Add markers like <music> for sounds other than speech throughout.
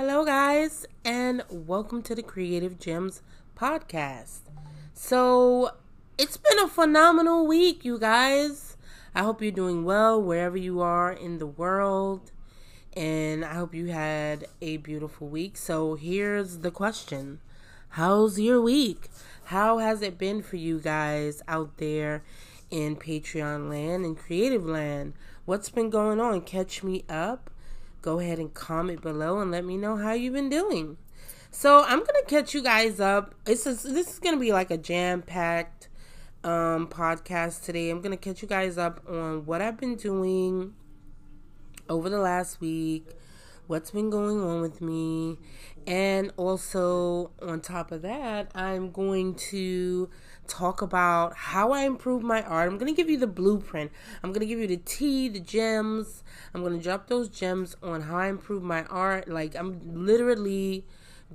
Hello, guys, and welcome to the Creative Gems podcast. So, it's been a phenomenal week, you guys. I hope you're doing well wherever you are in the world, and I hope you had a beautiful week. So, here's the question How's your week? How has it been for you guys out there in Patreon land and creative land? What's been going on? Catch me up go ahead and comment below and let me know how you've been doing. So I'm gonna catch you guys up. It's a, this is gonna be like a jam packed um, podcast today. I'm gonna catch you guys up on what I've been doing over the last week, what's been going on with me, and also on top of that, I'm going to talk about how I improve my art. I'm going to give you the blueprint. I'm going to give you the tea, the gems. I'm going to drop those gems on how I improve my art. Like, I'm literally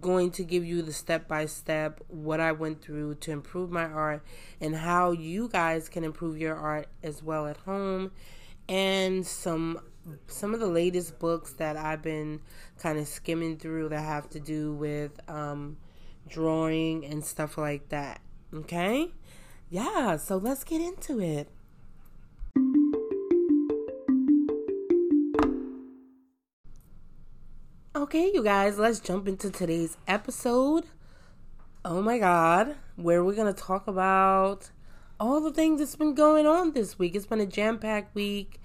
going to give you the step by step what I went through to improve my art and how you guys can improve your art as well at home and some some of the latest books that I've been kind of skimming through that have to do with um, drawing and stuff like that. Okay? Yeah, so let's get into it. Okay, you guys, let's jump into today's episode. Oh my god, where we're going to talk about all the things that's been going on this week. It's been a jam packed week.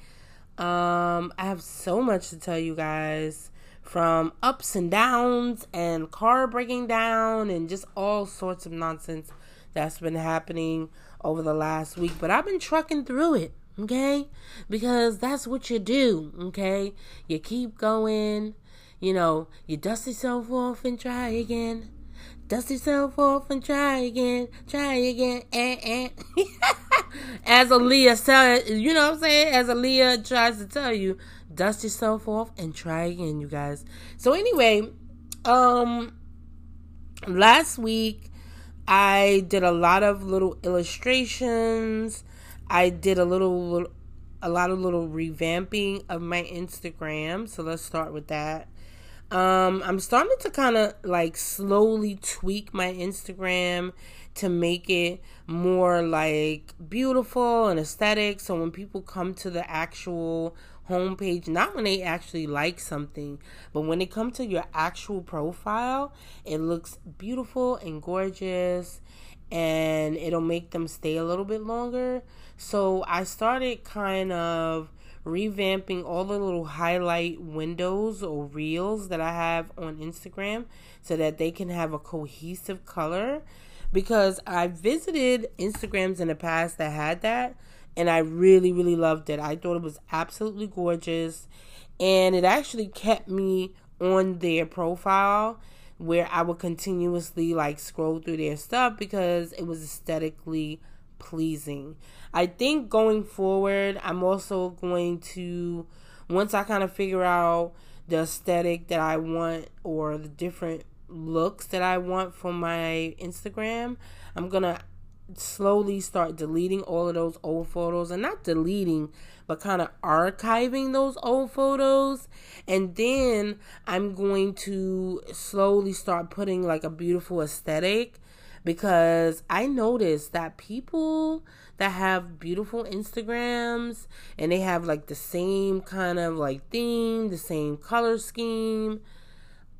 Um, I have so much to tell you guys from ups and downs and car breaking down and just all sorts of nonsense that's been happening over the last week. But I've been trucking through it, okay? Because that's what you do, okay? You keep going, you know, you dust yourself off and try again. Dust yourself off and try again, try again, eh, eh. <laughs> As Aaliyah said, you know what I'm saying? As Aaliyah tries to tell you, dust yourself off and try again, you guys. So anyway, um, last week I did a lot of little illustrations. I did a little, a lot of little revamping of my Instagram. So let's start with that. Um, I'm starting to kind of like slowly tweak my Instagram to make it more like beautiful and aesthetic. So when people come to the actual homepage, not when they actually like something, but when they come to your actual profile, it looks beautiful and gorgeous and it'll make them stay a little bit longer. So I started kind of revamping all the little highlight windows or reels that I have on Instagram so that they can have a cohesive color because I visited Instagrams in the past that had that and I really, really loved it. I thought it was absolutely gorgeous, and it actually kept me on their profile where I would continuously like scroll through their stuff because it was aesthetically pleasing. I think going forward, I'm also going to once I kind of figure out the aesthetic that I want or the different looks that I want for my Instagram, I'm going to slowly start deleting all of those old photos and not deleting but kind of archiving those old photos. And then I'm going to slowly start putting like a beautiful aesthetic because I noticed that people that have beautiful Instagrams and they have like the same kind of like theme, the same color scheme,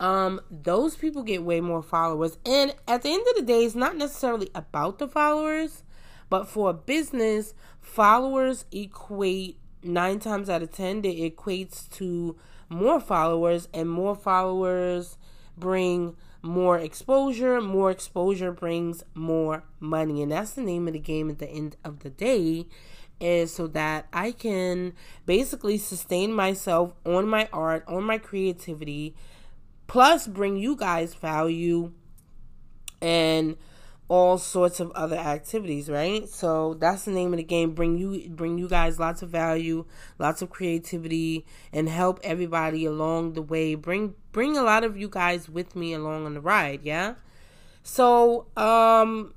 um, those people get way more followers. And at the end of the day, it's not necessarily about the followers, but for a business, followers equate nine times out of ten, it equates to more followers, and more followers bring more exposure. More exposure brings more money, and that's the name of the game at the end of the day. Is so that I can basically sustain myself on my art, on my creativity, plus bring you guys value and all sorts of other activities, right? So that's the name of the game. Bring you bring you guys lots of value, lots of creativity and help everybody along the way. Bring bring a lot of you guys with me along on the ride, yeah? So, um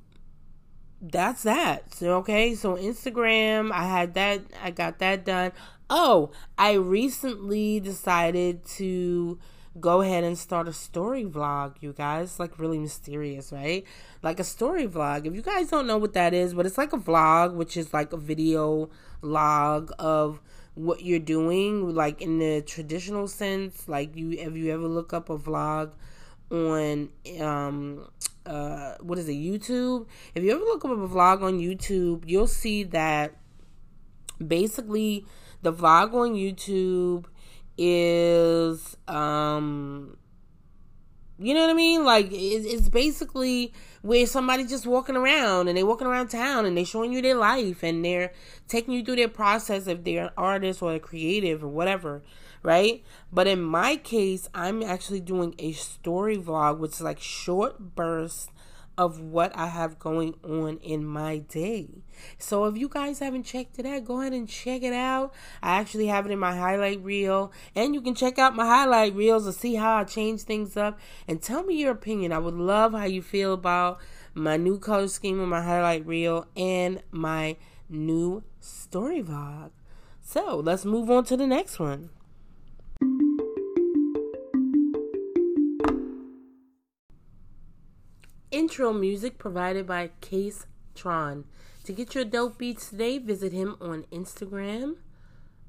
that's that. So, okay, so Instagram, I had that I got that done. Oh, I recently decided to go ahead and start a story vlog, you guys. like really mysterious, right? Like a story vlog. If you guys don't know what that is, but it's like a vlog, which is like a video log of what you're doing, like in the traditional sense. Like you, if you ever look up a vlog on um uh what is it YouTube? If you ever look up a vlog on YouTube, you'll see that basically the vlog on YouTube is um you know what I mean? Like it's basically where somebody's just walking around and they're walking around town and they're showing you their life and they're taking you through their process if they're an artist or a creative or whatever, right? But in my case, I'm actually doing a story vlog, which is like short bursts of what I have going on in my day. So if you guys haven't checked it out, go ahead and check it out. I actually have it in my highlight reel, and you can check out my highlight reels to see how I change things up and tell me your opinion. I would love how you feel about my new color scheme in my highlight reel and my new story vlog. So let's move on to the next one. Intro music provided by Case Tron. To get your dope beats today, visit him on Instagram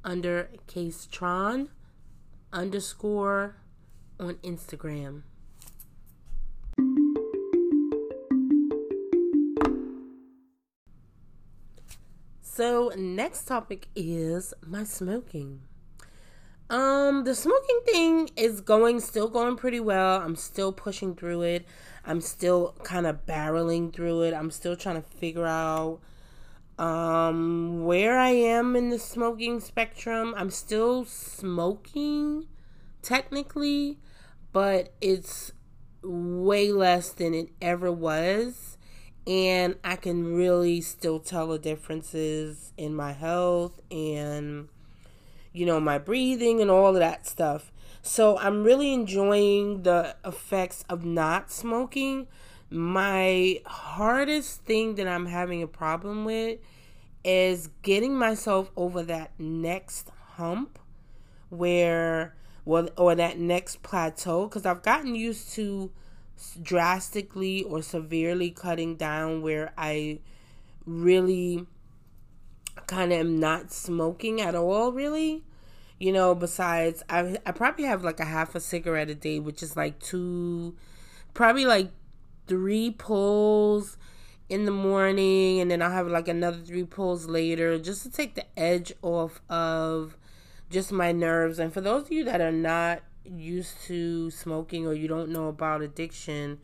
under Case Tron underscore on Instagram. So next topic is my smoking. Um, the smoking thing is going still going pretty well. I'm still pushing through it. I'm still kind of barreling through it. I'm still trying to figure out um where I am in the smoking spectrum. I'm still smoking technically, but it's way less than it ever was. And I can really still tell the differences in my health and, you know, my breathing and all of that stuff. So I'm really enjoying the effects of not smoking. My hardest thing that I'm having a problem with is getting myself over that next hump where well or that next plateau because I've gotten used to drastically or severely cutting down where I really kind of am not smoking at all really you know, besides I I probably have like a half a cigarette a day, which is like two probably like three pulls in the morning and then I'll have like another three pulls later just to take the edge off of just my nerves. And for those of you that are not used to smoking or you don't know about addiction,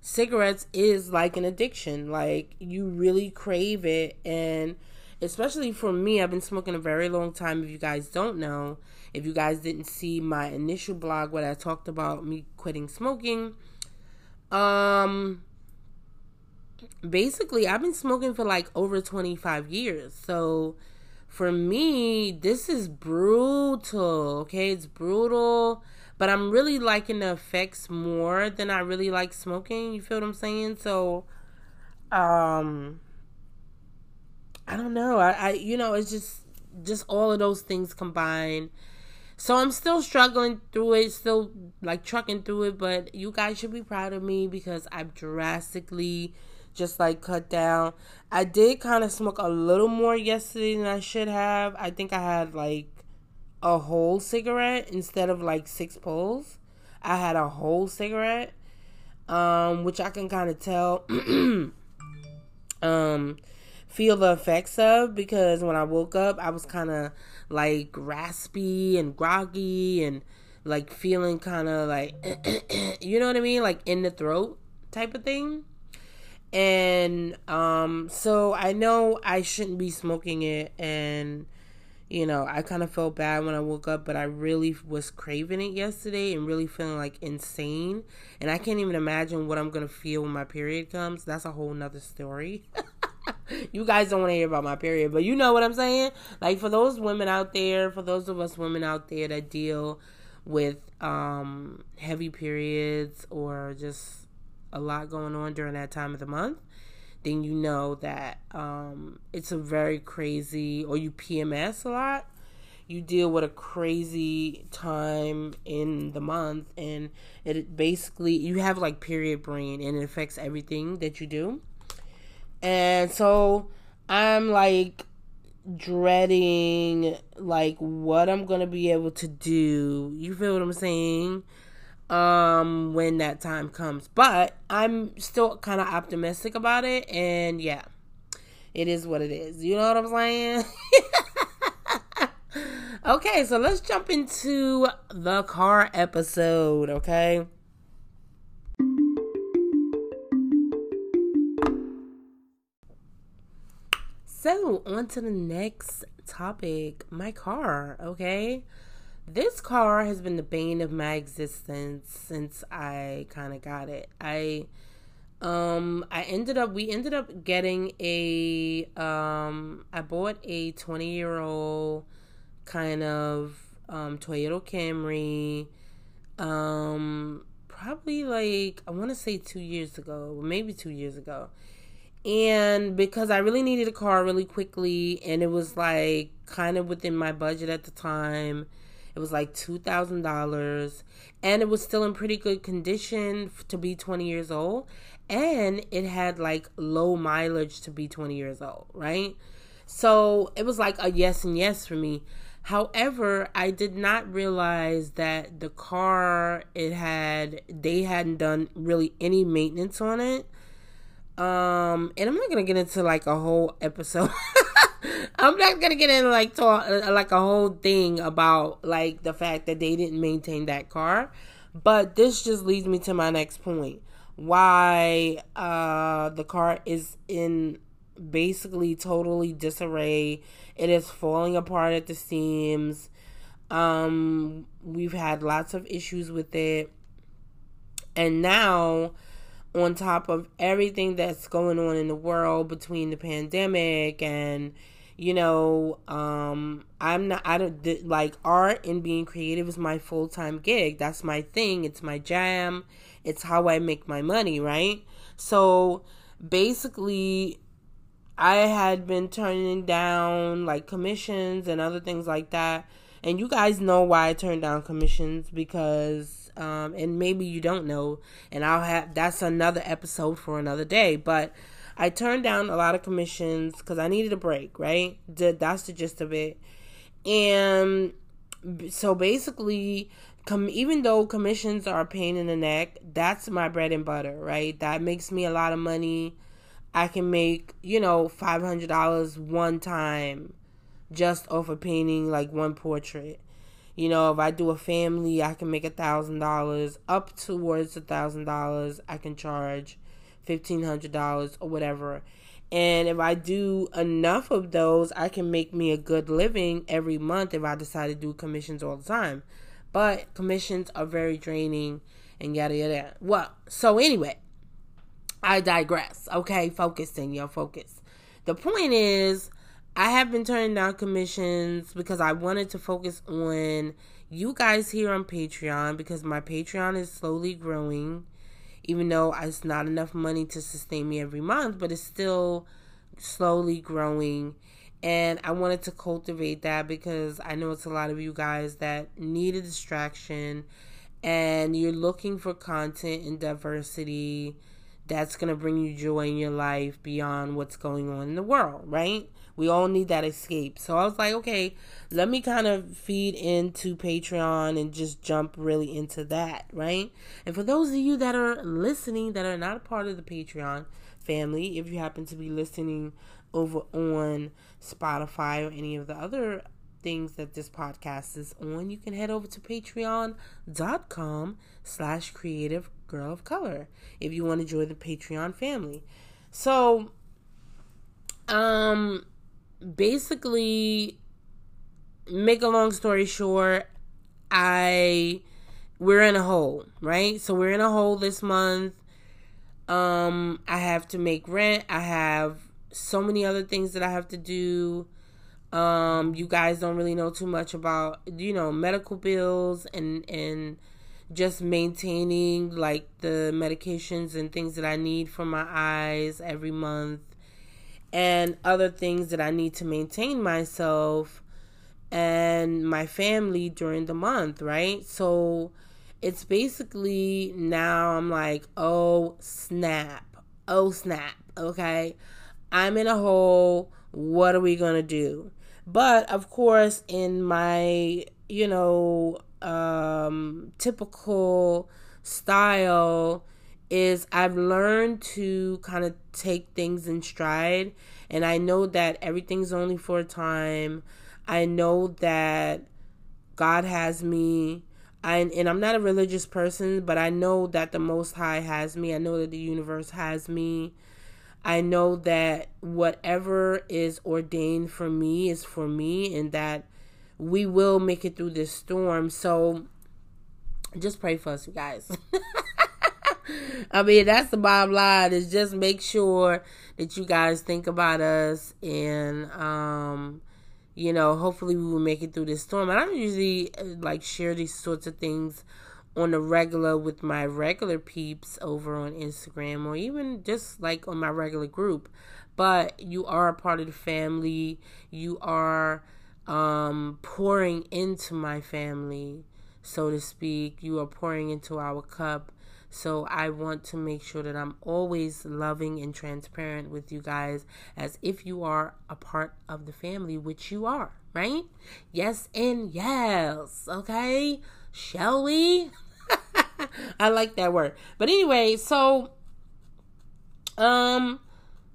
cigarettes is like an addiction. Like you really crave it and especially for me, I've been smoking a very long time. If you guys don't know, if you guys didn't see my initial blog where I talked about me quitting smoking, um, basically, I've been smoking for like over 25 years. So for me, this is brutal. Okay, it's brutal. But I'm really liking the effects more than I really like smoking. You feel what I'm saying? So, um, I don't know. I, I you know, it's just just all of those things combined. So I'm still struggling through it, still like trucking through it, but you guys should be proud of me because I've drastically just like cut down. I did kind of smoke a little more yesterday than I should have. I think I had like a whole cigarette instead of like six pulls. I had a whole cigarette, um, which I can kind of tell. <clears throat> um, feel the effects of because when I woke up, I was kind of like raspy and groggy and like feeling kind of like, <clears throat> you know what I mean? Like in the throat type of thing. And um, so I know I shouldn't be smoking it. And, you know, I kind of felt bad when I woke up, but I really was craving it yesterday and really feeling like insane. And I can't even imagine what I'm going to feel when my period comes. That's a whole nother story. <laughs> <laughs> you guys don't want to hear about my period, but you know what I'm saying? Like for those women out there, for those of us women out there that deal with um heavy periods or just a lot going on during that time of the month, then you know that um it's a very crazy or you PMS a lot, you deal with a crazy time in the month and it basically you have like period brain and it affects everything that you do and so i'm like dreading like what i'm gonna be able to do. You feel what i'm saying? Um when that time comes. But i'm still kind of optimistic about it and yeah. It is what it is. You know what i'm saying? <laughs> Okay, so let's jump into the car episode, okay? So, on to the next topic my car, okay? This car has been the bane of my existence since I kind of got it. I um I ended up we ended up getting a um I bought a 20 year old kind of um, Toyota Camry. Um, probably like I want to say two years ago, maybe two years ago. And because I really needed a car really quickly, and it was like kind of within my budget at the time, it was like two thousand dollars, and it was still in pretty good condition to be twenty years old, and it had like low mileage to be twenty years old, right? So it was like a yes and yes for me. However, I did not realize that the car it had they hadn't done really any maintenance on it. Um, and I'm not gonna get into like a whole episode. <laughs> I'm not gonna get into like talk uh, like a whole thing about like the fact that they didn't maintain that car. But this just leads me to my next point. Why uh the car is in basically totally disarray it is falling apart at the seams. Um, we've had lots of issues with it. And now, on top of everything that's going on in the world between the pandemic and you know um i'm not i don't like art and being creative is my full-time gig. That's my thing. It's my jam. It's how i make my money right? So basically I had been turning down like commissions and other things like that. And you guys know why I turned down commissions because um and maybe you don't know and I'll have that's another episode for another day, but I turned down a lot of commissions cuz I needed a break, right? That's the gist of it. And so basically com- even though commissions are a pain in the neck, that's my bread and butter, right? That makes me a lot of money I can make, you know, $500 one time just off of painting like one portrait. You know, if I do a family, I can make a thousand dollars up towards a thousand dollars. I can charge fifteen hundred dollars or whatever. And if I do enough of those, I can make me a good living every month if I decide to do commissions all the time. But commissions are very draining and yada yada. Well, so anyway, I digress. Okay, focusing your focus. The point is, I have been turning down commissions because I wanted to focus on you guys here on Patreon because my Patreon is slowly growing. Even though it's not enough money to sustain me every month, but it's still slowly growing. And I wanted to cultivate that because I know it's a lot of you guys that need a distraction and you're looking for content and diversity that's going to bring you joy in your life beyond what's going on in the world, right? We all need that escape. So I was like, okay, let me kind of feed into Patreon and just jump really into that, right? And for those of you that are listening that are not a part of the Patreon family, if you happen to be listening over on Spotify or any of the other things that this podcast is on, you can head over to patreon.com slash creative girl of color if you want to join the Patreon family. So, um, basically, make a long story short, I we're in a hole, right? So we're in a hole this month. Um, I have to make rent. I have so many other things that I have to do. Um, you guys don't really know too much about, you know, medical bills and and just maintaining like the medications and things that I need for my eyes every month and other things that I need to maintain myself and my family during the month, right? So it's basically now I'm like, oh snap, oh snap, okay? I'm in a hole. What are we going to do? But of course, in my, you know, um, typical style, is I've learned to kind of take things in stride. And I know that everything's only for a time. I know that God has me. I, and I'm not a religious person, but I know that the Most High has me. I know that the universe has me. I know that whatever is ordained for me is for me and that we will make it through this storm. So just pray for us, you guys. <laughs> <laughs> I mean, that's the bottom line is just make sure that you guys think about us and um you know, hopefully we will make it through this storm. I don't usually uh, like share these sorts of things on a regular with my regular peeps over on Instagram or even just like on my regular group. But you are a part of the family. You are um, pouring into my family, so to speak. You are pouring into our cup. So I want to make sure that I'm always loving and transparent with you guys as if you are a part of the family, which you are, right? Yes and yes. Okay. Shall we? <laughs> I like that word. But anyway, so um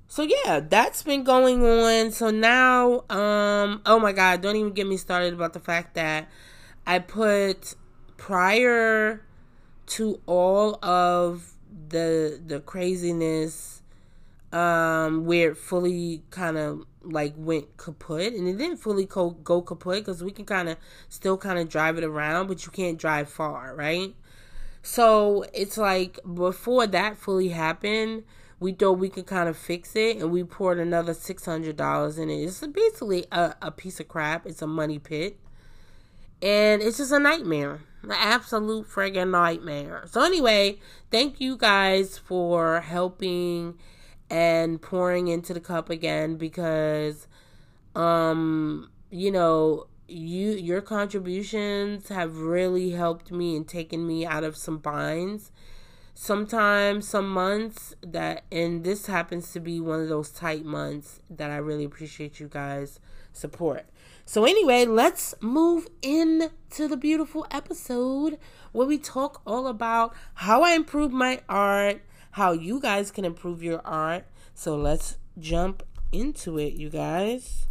so yeah, that's been going on. So now um oh my god, don't even get me started about the fact that I put prior to all of the the craziness um where it fully kind of like went kaput. And it didn't fully go, go kaput because we can kind of still kind of drive it around but you can't drive far right? So it's like before that fully happened we thought we could kind of fix it and we poured another $600 in it. It's basically a, a piece of crap. It's a money pit. And it's just a nightmare an absolute friggin' nightmare so anyway thank you guys for helping and pouring into the cup again because um you know you your contributions have really helped me and taken me out of some binds sometimes some months that and this happens to be one of those tight months that I really appreciate you guys support. So anyway, let's move in to the beautiful episode where we talk all about how I improve my art, how you guys can improve your art. So let's jump into it, you guys.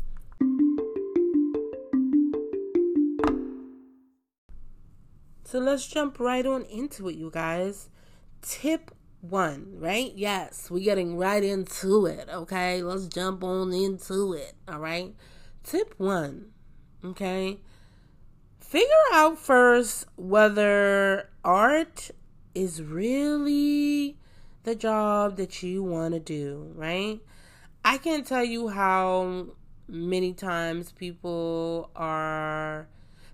So let's jump right on into it, you guys. Tip one, right? Yes, we're getting right into it, okay? Let's jump on into it, all right? Tip one, okay? Figure out first whether art is really the job that you want to do, right? I can't tell you how many times people are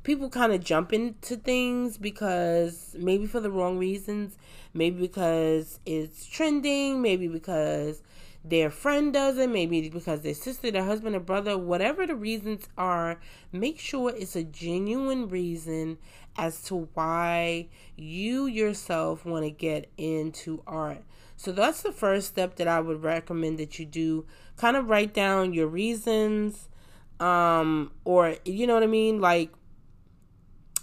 people kind of jump into things because maybe for the wrong reasons, maybe because it's trending, maybe because their friend does it, maybe because their sister, their husband, or brother, whatever the reasons are, make sure it's a genuine reason as to why you yourself want to get into art. So that's the first step that I would recommend that you do. Kind of write down your reasons, um, or you know what I mean? Like,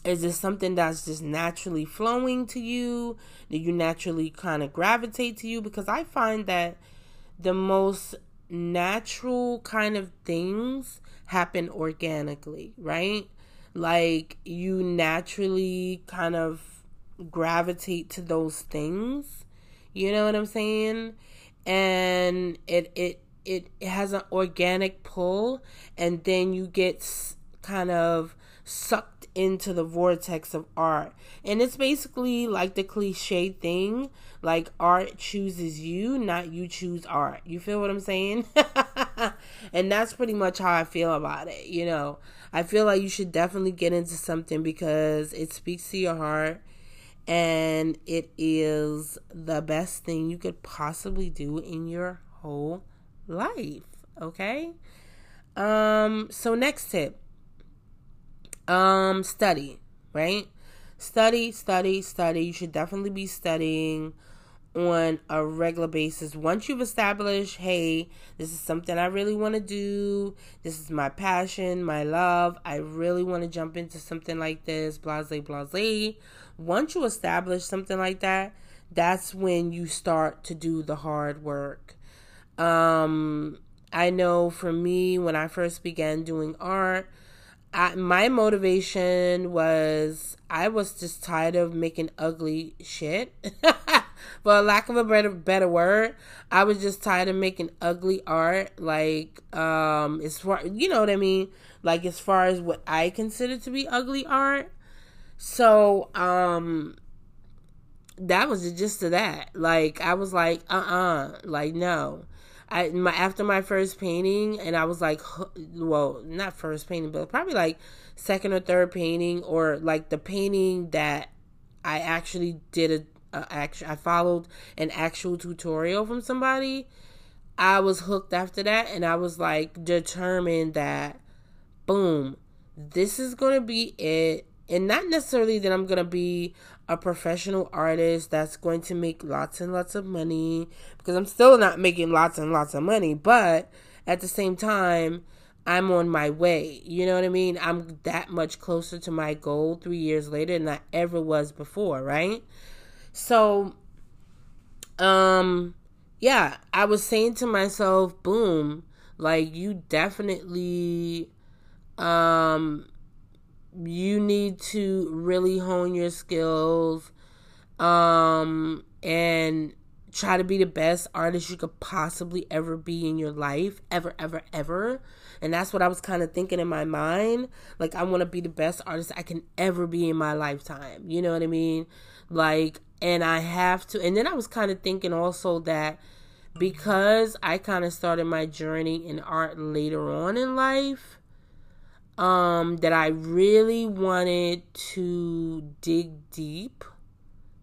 is this something that's just naturally flowing to you? Do you naturally kind of gravitate to you? Because I find that the most natural kind of things happen organically, right? Like you naturally kind of gravitate to those things you know what I'm saying? And it it it, has an organic pull, and then you get kind of sucked into the vortex of art. And it's basically like the cliche thing like art chooses you, not you choose art. You feel what I'm saying? <laughs> and that's pretty much how I feel about it. You know, I feel like you should definitely get into something because it speaks to your heart and it is the best thing you could possibly do in your whole life okay um so next tip Um, study, right? Study, study, study. You should definitely be studying on a regular basis. Once you've established, hey, this is something I really want to do, this is my passion, my love, I really want to jump into something like this, blase, blase. Once you establish something like that, that's when you start to do the hard work. Um, I know for me, when I first began doing art, I, my motivation was I was just tired of making ugly shit. <laughs> For lack of a better better word, I was just tired of making ugly art. Like, um, as far you know what I mean. Like as far as what I consider to be ugly art. So, um, that was the gist of that. Like I was like, uh uh-uh, uh like no. I my after my first painting, and I was like, well, not first painting, but probably like second or third painting, or like the painting that I actually did a, a actual. I followed an actual tutorial from somebody. I was hooked after that, and I was like determined that, boom, this is gonna be it and not necessarily that I'm gonna be a professional artist that's going to make lots and lots of money because I'm still not making lots and lots of money, but at the same time, I'm on my way. You know what I mean? I'm that much closer to my goal three years later than I ever was before, right? So, um, yeah, I was saying to myself, boom, like you definitely, um, you need to really hone your skills um and try to be the best artist you could possibly ever be in your life ever ever ever. And that's what i was kind of thinking in my mind like i want to be the best artist i can ever be in my lifetime you know what i mean? Like and i have to and then i was kind of thinking also that because i kind of started my journey in art later on in life um, that I really wanted to dig deep.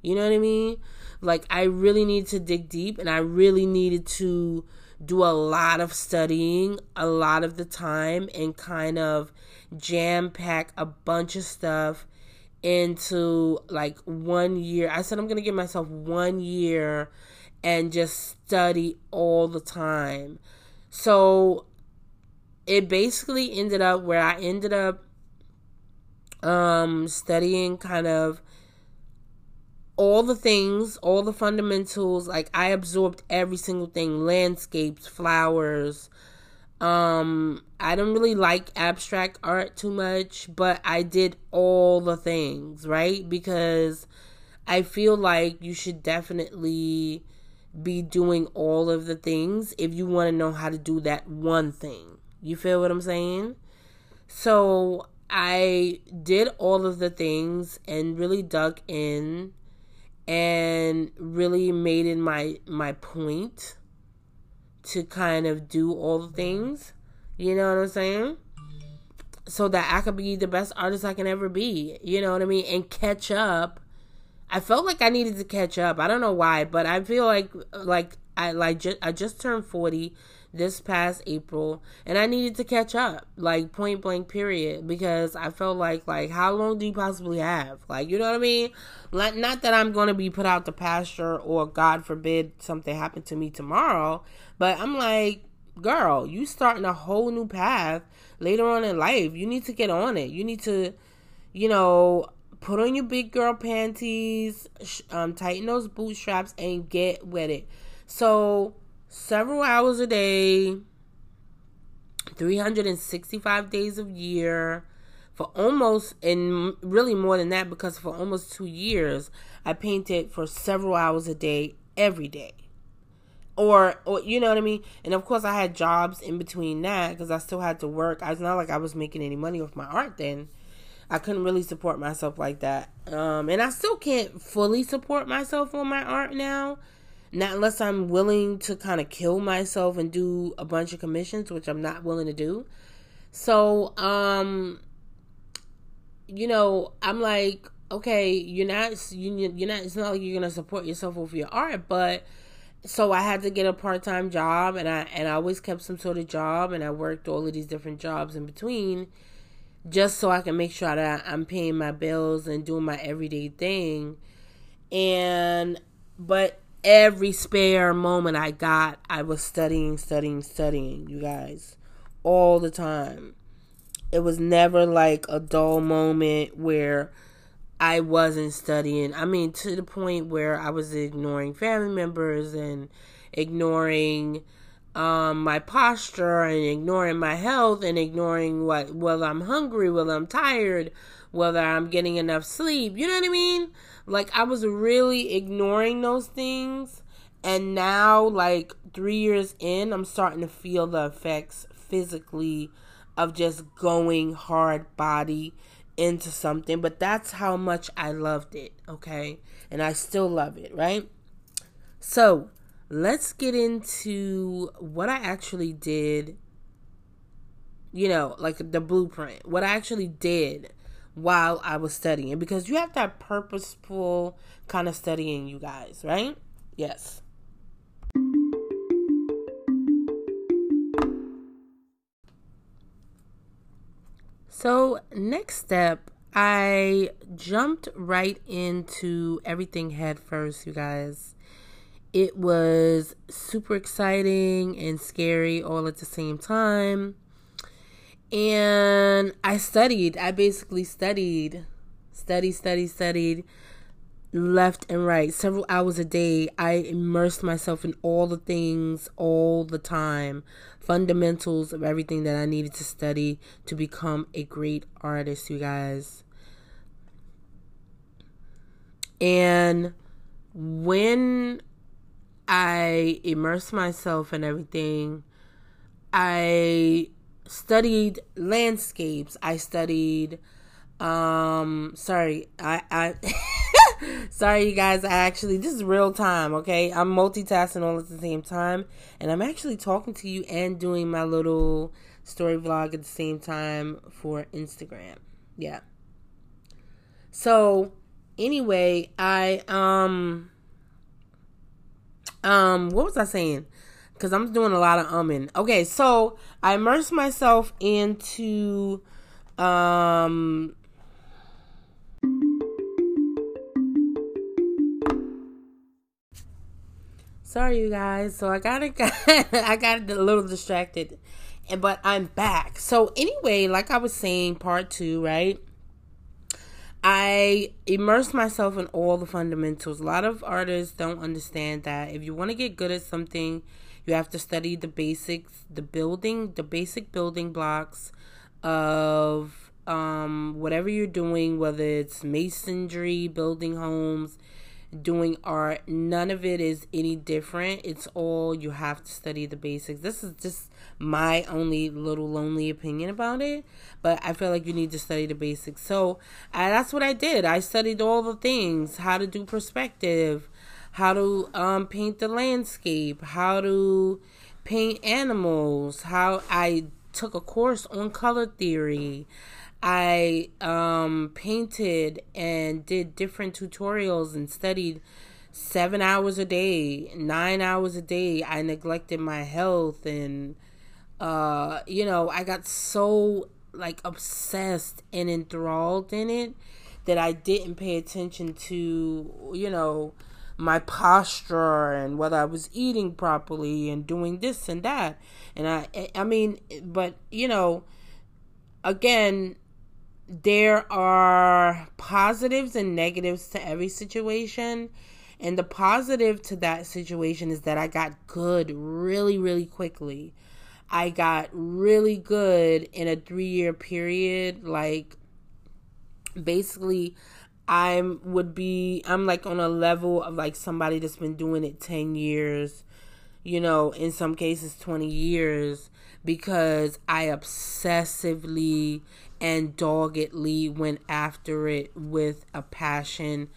You know what I mean? Like, I really needed to dig deep and I really needed to do a lot of studying a lot of the time and kind of jam pack a bunch of stuff into like one year. I said I'm going to give myself one year and just study all the time. So it basically ended up where I ended up um, studying kind of all the things, all the fundamentals. Like I absorbed every single thing, landscapes, flowers. Um, I don't really like abstract art too much, but I did all the things, right? Because I feel like you should definitely be doing all of the things if you want to know how to do that one thing. You feel what I'm saying? So I did all of the things and really dug in and really made it my my point to kind of do all the things. You know what I'm saying? So that I could be the best artist I can ever be. You know what I mean? And catch up. I felt like I needed to catch up. I don't know why, but I feel like like I like I just turned 40 this past April and I needed to catch up, like point blank period, because I felt like like how long do you possibly have? Like, you know what I mean? Like not that I'm gonna be put out the pasture or God forbid something happened to me tomorrow, but I'm like, girl, you starting a whole new path later on in life. You need to get on it. You need to, you know, put on your big girl panties, um, tighten those bootstraps, and get with it. So several hours a day, 365 days a year for almost and really more than that because for almost 2 years I painted for several hours a day every day. Or, or you know what I mean? And of course I had jobs in between that because I still had to work. I was not like I was making any money off my art then. I couldn't really support myself like that. Um, and I still can't fully support myself on my art now not unless I'm willing to kind of kill myself and do a bunch of commissions, which I'm not willing to do. So, um, you know, I'm like, okay, you're not, you, you're not. It's not like you're gonna support yourself with your art, but so I had to get a part time job, and I and I always kept some sort of job, and I worked all of these different jobs in between. just so I can make sure that I'm paying my bills and doing my everyday thing. And but every spare moment I got, I was studying, studying, studying, you guys, all the time. It was never like a dull moment where I wasn't studying. I mean, to the point where I was ignoring family members and ignoring um, my posture and ignoring my health and ignoring what whether I'm hungry, whether I'm tired, whether I'm getting enough sleep. You know what I mean? Like I was really ignoring those things. And now, like three years in, I'm starting to feel the effects physically of just going hard body into something. But that's how much I loved it, okay? And I still love it, right? So let's get into what I actually did. You know, like the blueprint, what I actually did while I was studying because you have to have purposeful kind of studying, you guys, right? Yes. So, next step, I jumped right into everything head first, you guys. It was super exciting and scary all at the same time and I studied. I basically studied, study, study, studied, left and right, several hours a day. I immersed myself in all the things all the time, fundamentals of everything that I needed to study to become a great artist, you guys. And when I immersed myself in everything, I studied landscapes. I studied um sorry, I I <laughs> sorry you guys, I actually this is real time, okay? I'm multitasking all at the same time and I'm actually talking to you and doing my little story vlog at the same time for Instagram. Yeah. So, anyway, I um um what was I saying? Because I'm doing a lot of umming. Okay, so I immersed myself into um Sorry you guys. So I got <laughs> I got a little distracted. But I'm back. So anyway, like I was saying, part 2, right? I immersed myself in all the fundamentals. A lot of artists don't understand that if you want to get good at something, you have to study the basics, the building, the basic building blocks of um, whatever you're doing, whether it's masonry, building homes, doing art. None of it is any different. It's all you have to study the basics. This is just my only little lonely opinion about it, but I feel like you need to study the basics. So I, that's what I did. I studied all the things how to do perspective, how to um, paint the landscape, how to paint animals, how I took a course on color theory. I um, painted and did different tutorials and studied seven hours a day, nine hours a day. I neglected my health and, uh, you know, I got so like obsessed and enthralled in it that I didn't pay attention to, you know, my posture and whether I was eating properly and doing this and that. And I, I mean, but you know, again, there are positives and negatives to every situation. And the positive to that situation is that I got good really, really quickly. I got really good in a three year period. Like, basically, I'm would be I'm like on a level of like somebody that's been doing it 10 years, you know, in some cases 20 years because I obsessively and doggedly went after it with a passion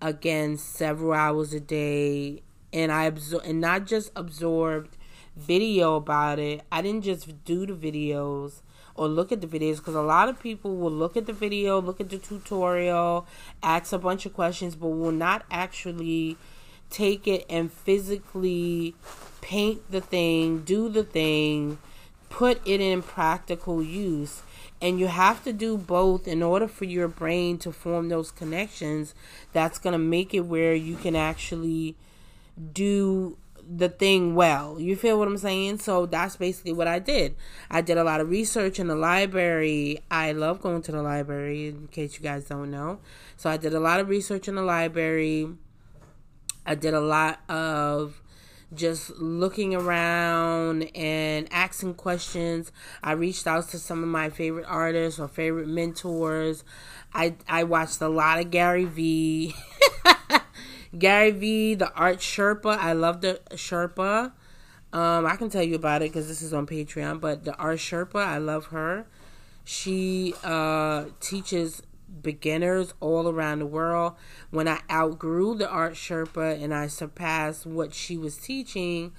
again several hours a day and I absor- and not just absorbed video about it. I didn't just do the videos or look at the videos because a lot of people will look at the video, look at the tutorial, ask a bunch of questions, but will not actually take it and physically paint the thing, do the thing, put it in practical use. And you have to do both in order for your brain to form those connections. That's going to make it where you can actually do the thing well. You feel what I'm saying? So that's basically what I did. I did a lot of research in the library. I love going to the library, in case you guys don't know. So I did a lot of research in the library. I did a lot of just looking around and asking questions. I reached out to some of my favorite artists or favorite mentors. I I watched a lot of Gary Vee. <laughs> Gary Vee, the art Sherpa. I love the Sherpa. Um, I can tell you about it because this is on Patreon. But the art Sherpa, I love her. She uh, teaches beginners all around the world. When I outgrew the art Sherpa and I surpassed what she was teaching,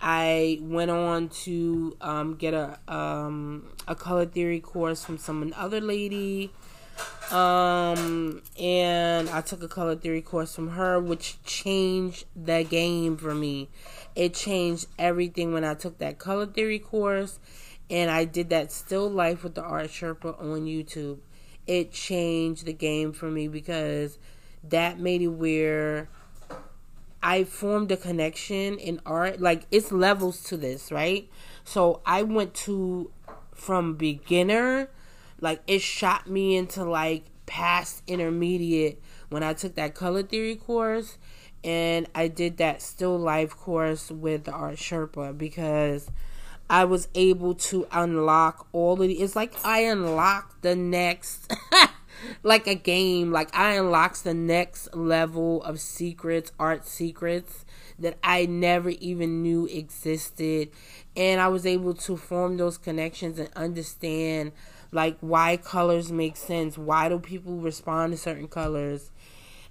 I went on to um, get a um, a color theory course from some other lady um, and I took a color theory course from her, which changed the game for me. It changed everything when I took that color theory course, and I did that still life with the art Sherpa on YouTube. It changed the game for me because that made it where I formed a connection in art. Like it's levels to this, right? So I went to from beginner like it shot me into like past intermediate when I took that color theory course and I did that still life course with the art Sherpa because I was able to unlock all of the it's like I unlocked the next <laughs> like a game. Like I unlocked the next level of secrets art secrets that I never even knew existed. And I was able to form those connections and understand like why colors make sense? Why do people respond to certain colors?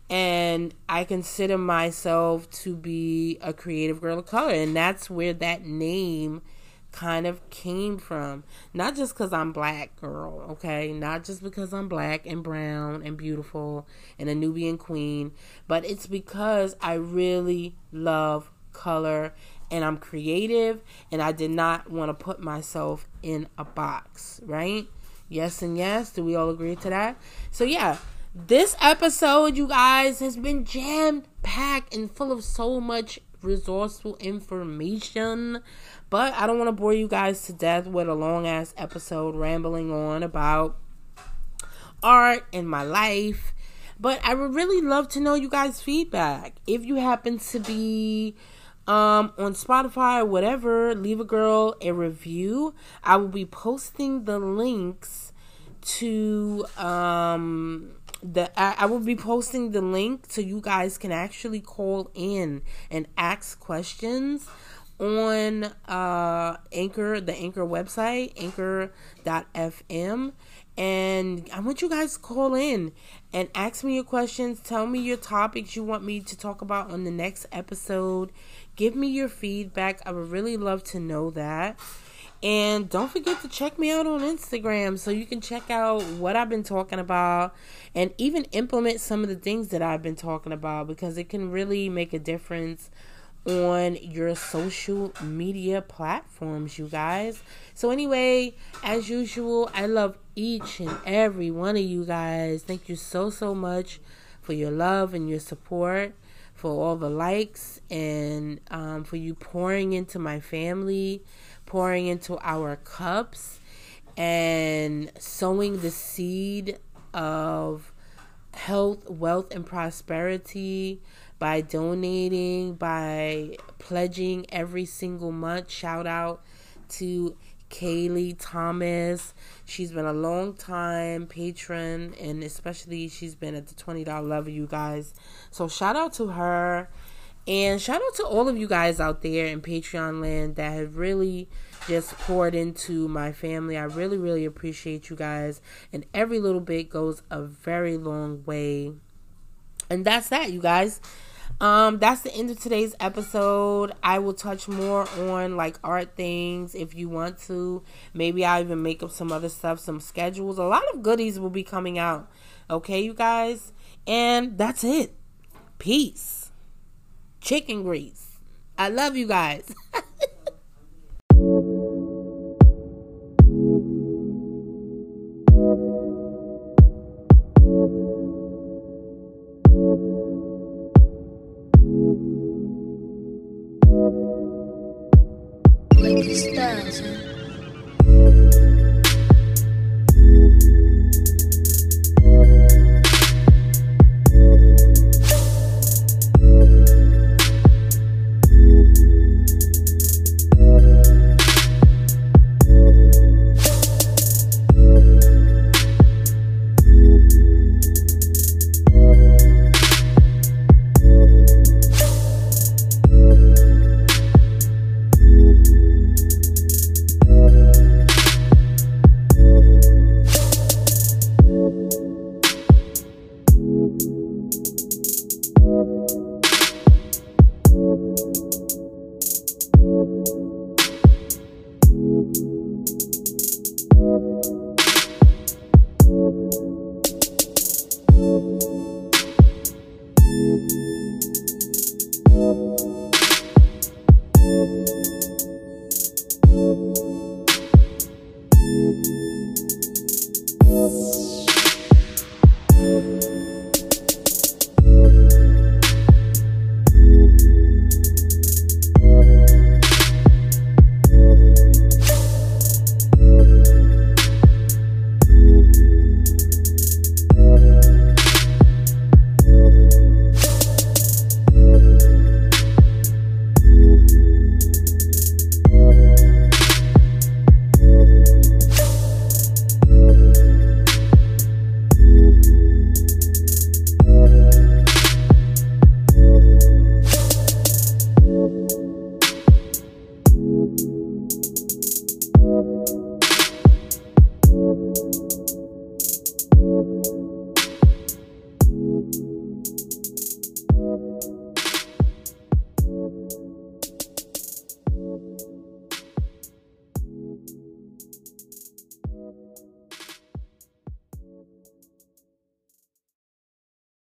And i consider myself to be a creative girl of color and that's where that name kind of came from. Not just because i'm black girl okay? Not just because i'm black and brown and beautiful and a nubian queen but it's because i really love color and i'm creative and i did not want to put myself in a box right Yes and yes. Do we all agree to that? So yeah, this episode, you guys, has been jam packed and full of so much resourceful information. But I don't want to bore you guys to death with a long ass episode rambling on about art and my life. But I would really love to know you guys' feedback. If you happen to be um, on Spotify whatever, leave a girl a review. I will be posting the links to um the I, I will be posting the link so you guys can actually call in and ask questions on uh anchor the anchor website anchor.fm and I want you guys to call in and ask me your questions. Tell me your topics you want me to talk about on the next episode. Give me your feedback. I would really love to know that. And don't forget to check me out on Instagram so you can check out what I've been talking about and even implement some of the things that I've been talking about because it can really make a difference on your social media platforms, you guys. So, anyway, as usual, I love each and every one of you guys. Thank you so, so much for your love and your support, for all the likes, and um, for you pouring into my family, pouring into our cups, and sowing the seed of health, wealth, and prosperity by donating, by pledging every single month. Shout out to Kaylee Thomas. She's been a long time patron, and especially she's been at the $20 level, you guys. So shout out to her. And shout out to all of you guys out there in Patreon land that have really just poured into my family. I really, really appreciate you guys. And every little bit goes a very long way. And that's that, you guys. Um, that's the end of today's episode. I will touch more on like art things if you want to. Maybe I'll even make up some other stuff, some schedules. A lot of goodies will be coming out. Okay, you guys? And that's it. Peace. Chicken grease. I love you guys. <laughs>